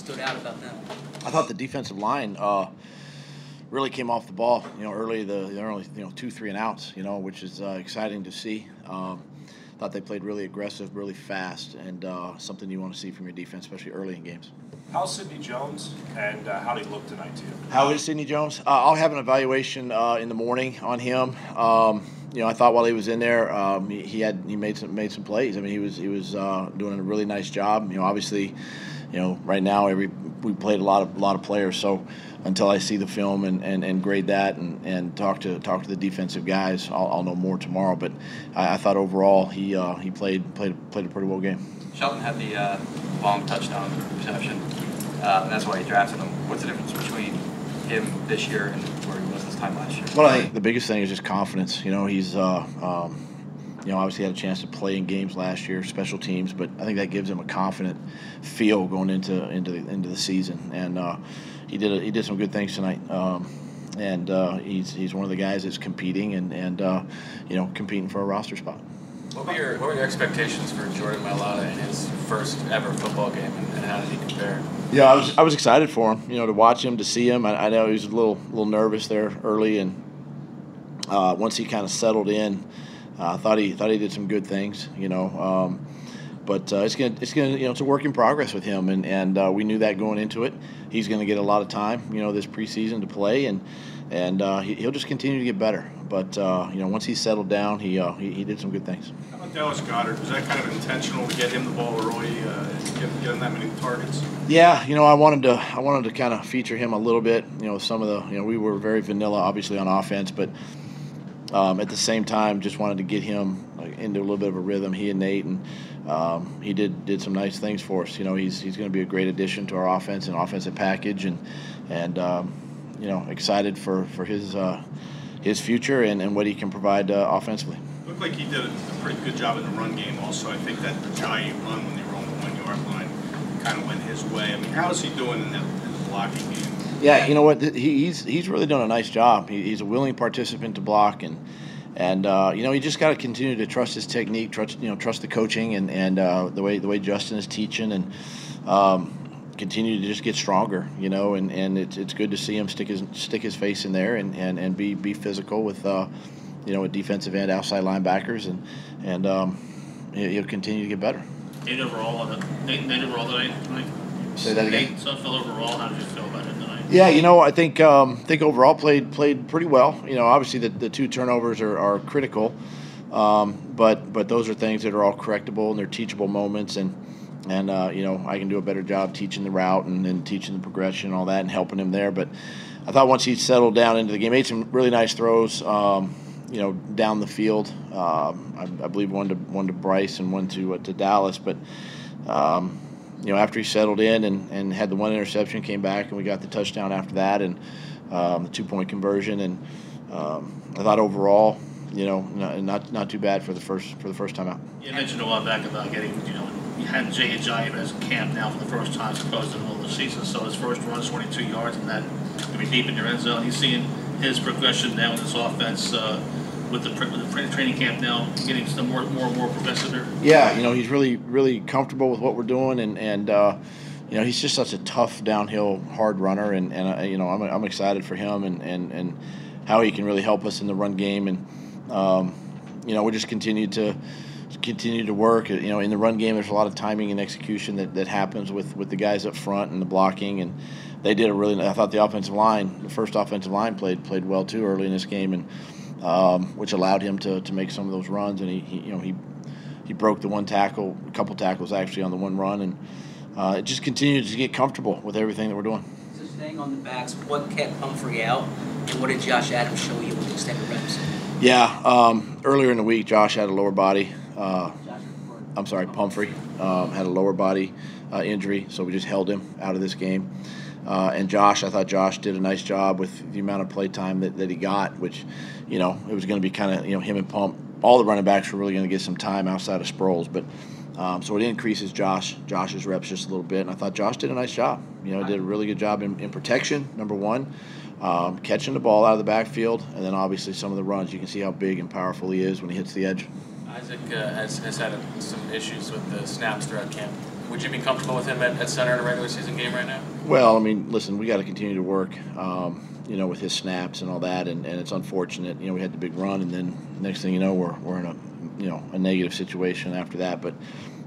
stood out about them? I thought the defensive line uh, really came off the ball. You know, early the, the early you know two three and outs. You know, which is uh, exciting to see. Um, thought they played really aggressive, really fast, and uh, something you want to see from your defense, especially early in games. How's Sidney Jones, and uh, how did he look tonight to you? How is Sidney Jones? Uh, I'll have an evaluation uh, in the morning on him. Um, you know, I thought while he was in there, um, he, he, had he made some made some plays. I mean, he was he was uh, doing a really nice job. You know, obviously, you know, right now every we played a lot of a lot of players, so until I see the film and, and, and grade that and, and talk to talk to the defensive guys, I'll, I'll know more tomorrow. But I, I thought overall he uh, he played played played a pretty well game. Shelton had the uh, long touchdown reception, uh, and that's why he drafted him. What's the difference between him this year and where he was this time last year? Well, I think the biggest thing is just confidence. You know, he's uh, um, you know obviously had a chance to play in games last year, special teams, but I think that gives him a confident feel going into into the, into the season and uh, he did a, he did some good things tonight. Um, and uh, he's he's one of the guys that's competing and and uh, you know competing for a roster spot. What were your what were your expectations for Jordan Mailata in his first ever football game, and, and, how did he compare? Yeah, I was I was excited for him. You know, to watch him, to see him. I, I know he was a little little nervous there early, and uh, once he kind of settled in, I uh, thought he thought he did some good things. You know. Um, but uh, it's gonna it's gonna you know it's a work in progress with him, and and uh, we knew that going into it. He's going to get a lot of time, you know, this preseason to play, and and uh, he, will just continue to get better. But uh, you know, once he's settled down, he, uh, he, he did some good things. How about Dallas Goedert? Was that kind of intentional to get him the ball early, uh, get, get him that many targets? Yeah, you know, I wanted to I wanted to kind of feature him a little bit. You know, some of the you know we were very vanilla, obviously on offense, but um, at the same time, just wanted to get him into a little bit of a rhythm. He and Nate, and um, he did did some nice things for us. You know, he's he's going to be a great addition to our offense and offensive package, and and um, you know, excited for for his uh, his future and, and what he can provide uh, offensively. Looked like he did a pretty good job in the run game. Also, I think that giant run when they were on the one yard line kind of went his way. I mean, how is he doing in, that, in the blocking game? Yeah, you know what? He's he's really done a nice job. he's a willing participant to block, and and uh, you know he just got to continue to trust his technique, trust you know trust the coaching and and uh, the way the way Justin is teaching, and um, continue to just get stronger. You know, and, and it's, it's good to see him stick his stick his face in there and, and, and be be physical with uh, you know with defensive end, outside linebackers, and and um, he'll continue to get better. Eight overall, eight, eight overall tonight. Say that again. Eight, so overall, how did you feel about it? Yeah, you know, I think um, think overall played played pretty well. You know, obviously the, the two turnovers are, are critical, um, but but those are things that are all correctable and they're teachable moments, and and uh, you know I can do a better job teaching the route and, and teaching the progression and all that and helping him there. But I thought once he settled down into the game, made some really nice throws. Um, you know, down the field. Um, I, I, believe one to one to Bryce and one to uh, to Dallas, but um, you know, after he settled in and, and had the one interception, came back and we got the touchdown after that and um, the two point conversion. And um, I thought overall, you know, not not too bad for the first for the first time out. You mentioned a while back about getting, you know, you had Jay Ajayi as camp now for the first time, supposed to the middle of the season. So his first run is 22 yards, and that to be deep in your end zone. He's seeing his progression now in this offense. Uh, with the, with the training camp now, getting some more, more and more there? Yeah, you know, he's really, really comfortable with what we're doing, and and uh, you know, he's just such a tough downhill, hard runner, and and uh, you know, I'm, I'm excited for him and and and how he can really help us in the run game, and um, you know, we just continue to continue to work. You know, in the run game, there's a lot of timing and execution that, that happens with, with the guys up front and the blocking, and they did a really. I thought the offensive line, the first offensive line, played played well too early in this game, and um, which allowed him to, to make some of those runs. And he, he, you know he he broke the one tackle, a couple tackles actually on the one run, and uh, it just continued to get comfortable with everything that we're doing. So staying on the backs, what kept Pumphrey out, and what did Josh Adams show you with the extended reps? Yeah, um, earlier in the week, Josh had a lower body. Uh, I'm sorry, Pumphrey um, had a lower body uh, injury, so we just held him out of this game. Uh, and Josh, I thought Josh did a nice job with the amount of play time that, that he got, which, you know, it was going to be kind of, you know, him and Pump. All the running backs were really going to get some time outside of Sproles, but um, so it increases Josh Josh's reps just a little bit, and I thought Josh did a nice job. You know, did a really good job in, in protection. Number one, um, catching the ball out of the backfield, and then obviously some of the runs. You can see how big and powerful he is when he hits the edge. Isaac uh, has, has had some issues with the snaps throughout camp would you be comfortable with him at, at center in a regular season game right now? Well, I mean, listen, we got to continue to work, um, you know, with his snaps and all that, and, and it's unfortunate. You know, we had the big run, and then next thing you know, we're, we're in a, you know, a negative situation after that. But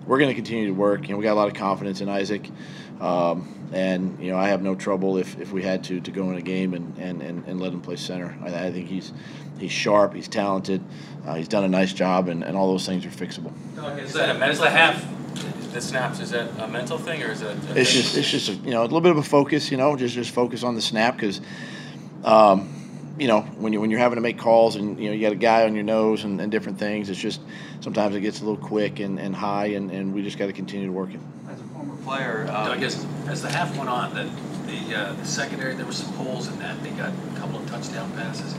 we're going to continue to work. You know, we got a lot of confidence in Isaac, um, and you know, I have no trouble if, if we had to to go in a game and, and, and, and let him play center. I, I think he's he's sharp, he's talented, uh, he's done a nice job, and, and all those things are fixable. Is a mental half? The snaps is that a mental thing or is it? A It's just it's just a, you know a little bit of a focus, you know, just just focus on the snap because, um, you know, when you when you're having to make calls and you know you got a guy on your nose and, and different things, it's just sometimes it gets a little quick and, and high, and, and we just got to continue to work it. As a former player, um, Doug, as, as the half went on, the, the, uh, the secondary, there were some holes in that. They got a couple of touchdown passes.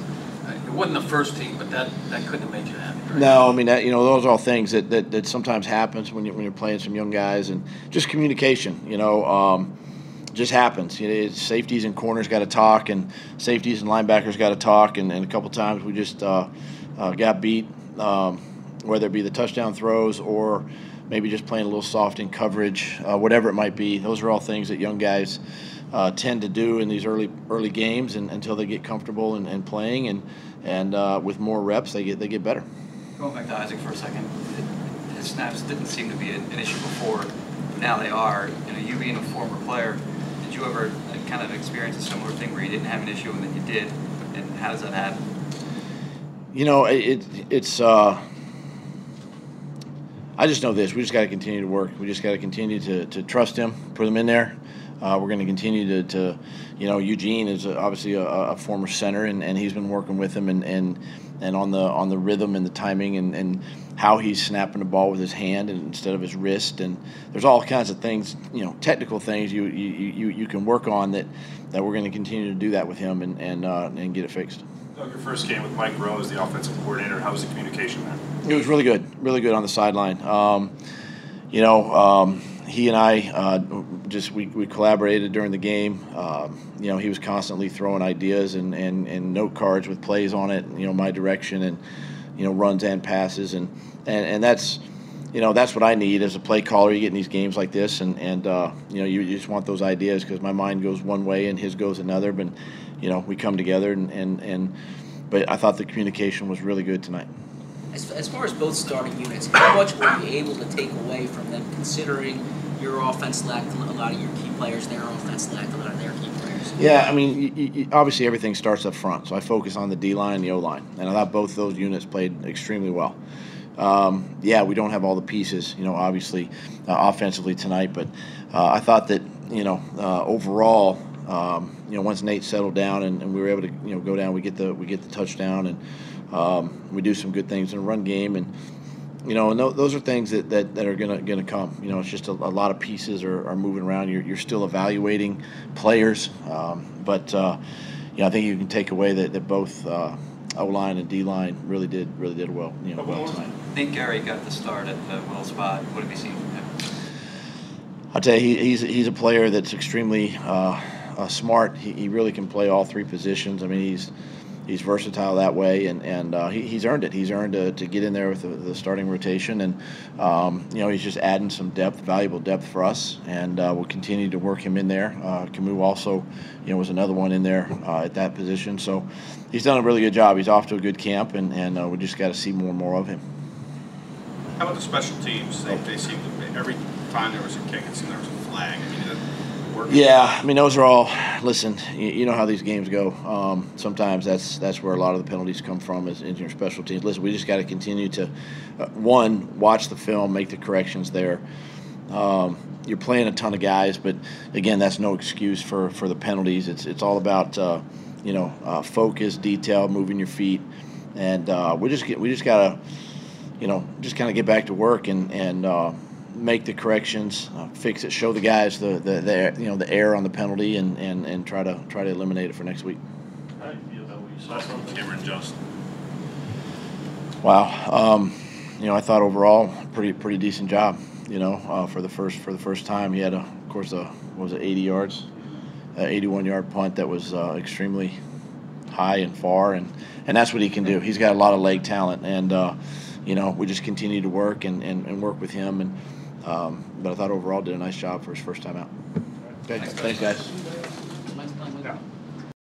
It wasn't the first team, but that, that couldn't have made you happy, right? No, I mean that you know those are all things that, that, that sometimes happens when you when you're playing some young guys and just communication. You know, um, just happens. You know, safeties and corners got to talk, and safeties and linebackers got to talk, and, and a couple times we just uh, uh, got beat, um, whether it be the touchdown throws or maybe just playing a little soft in coverage, uh, whatever it might be. Those are all things that young guys. Uh, tend to do in these early early games and, until they get comfortable and, and playing and and uh, with more reps they get they get better. Going back to Isaac for a second, his snaps didn't seem to be an, an issue before. Now they are. You know, you being a former player, did you ever kind of experience a similar thing where you didn't have an issue and then you did? And how does that happen? You know, it, it it's. Uh, I just know this. We just got to continue to work. We just got to continue to, to trust him, put him in there. Uh, we're going to continue to, to, you know, Eugene is obviously a, a former center, and, and he's been working with him and, and and on the on the rhythm and the timing and, and how he's snapping the ball with his hand and instead of his wrist. And there's all kinds of things, you know, technical things you you, you, you can work on that, that we're going to continue to do that with him and and uh, and get it fixed. Doug, your first game with Mike Groh as the offensive coordinator, how was the communication there? It was really good, really good on the sideline. Um, you know, um, he and I uh, just we, we collaborated during the game. Um, you know, he was constantly throwing ideas and, and, and note cards with plays on it. You know, my direction and you know runs and passes and and, and that's you know that's what I need as a play caller. You get in these games like this, and and uh, you know you, you just want those ideas because my mind goes one way and his goes another. But you know we come together and and, and but I thought the communication was really good tonight. As, as far as both starting units, how much were you able to take away from them, considering your offense lacked a lot of your key players, their offense lacked a lot of their key players? Yeah, I mean, you, you, obviously everything starts up front, so I focus on the D line and the O line, and I thought both those units played extremely well. Um, yeah, we don't have all the pieces, you know, obviously uh, offensively tonight, but uh, I thought that you know uh, overall, um, you know, once Nate settled down and, and, we were able to you know go down, we get the we get the touchdown and um, we do some good things in the run game and you know, and th- those are things that, that, that are gonna gonna come. You know, it's just a, a lot of pieces are, are moving around. You're, you're still evaluating players, um, but uh, you know, I think you can take away that, that both uh, O line and D line really did really did well. You know, well tonight. Nick Gerry got the start at the Will spot. What have you seen from him? I'll tell you, he, he's he's a player that's extremely uh, uh, smart. He, he really can play all three positions. I mean, he's he's versatile that way, and and uh, he, he's earned it. He's earned to, to get in there with the, the starting rotation, and um, you know he's just adding some depth, valuable depth for us, and uh, we'll continue to work him in there. Uh, Kamu also, you know, was another one in there uh, at that position, so he's done a really good job. He's off to a good camp, and and uh, we just got to see more and more of him. How about the special teams? They, they seem to every time there was a kick, it seemed there was a flag. I mean, Yeah, I mean those are all. Listen, you, you know how these games go. Um, sometimes that's that's where a lot of the penalties come from is in your special teams. Listen, we just got to continue to, uh, one, watch the film, make the corrections there. Um, you're playing a ton of guys, but again, that's no excuse for, for the penalties. It's it's all about uh, you know uh, focus, detail, moving your feet, and uh, we just get we just gotta you know just kind of get back to work and and uh, make the corrections, uh, fix it, show the guys the, the, the you know the error on the penalty, and, and, and try to try to eliminate it for next week. How do you feel about what you saw from Cameron Johnston? Wow, um, you know I thought overall pretty pretty decent job. You know uh, for the first for the first time he had a of course a what was it 80 yards, 81 yard punt that was uh, extremely high and far, and and that's what he can do. He's got a lot of leg talent, and uh, you know we just continue to work and, and, and work with him and Um, but I thought overall did a nice job for his first time out. Okay, Thanks, thanks, guys.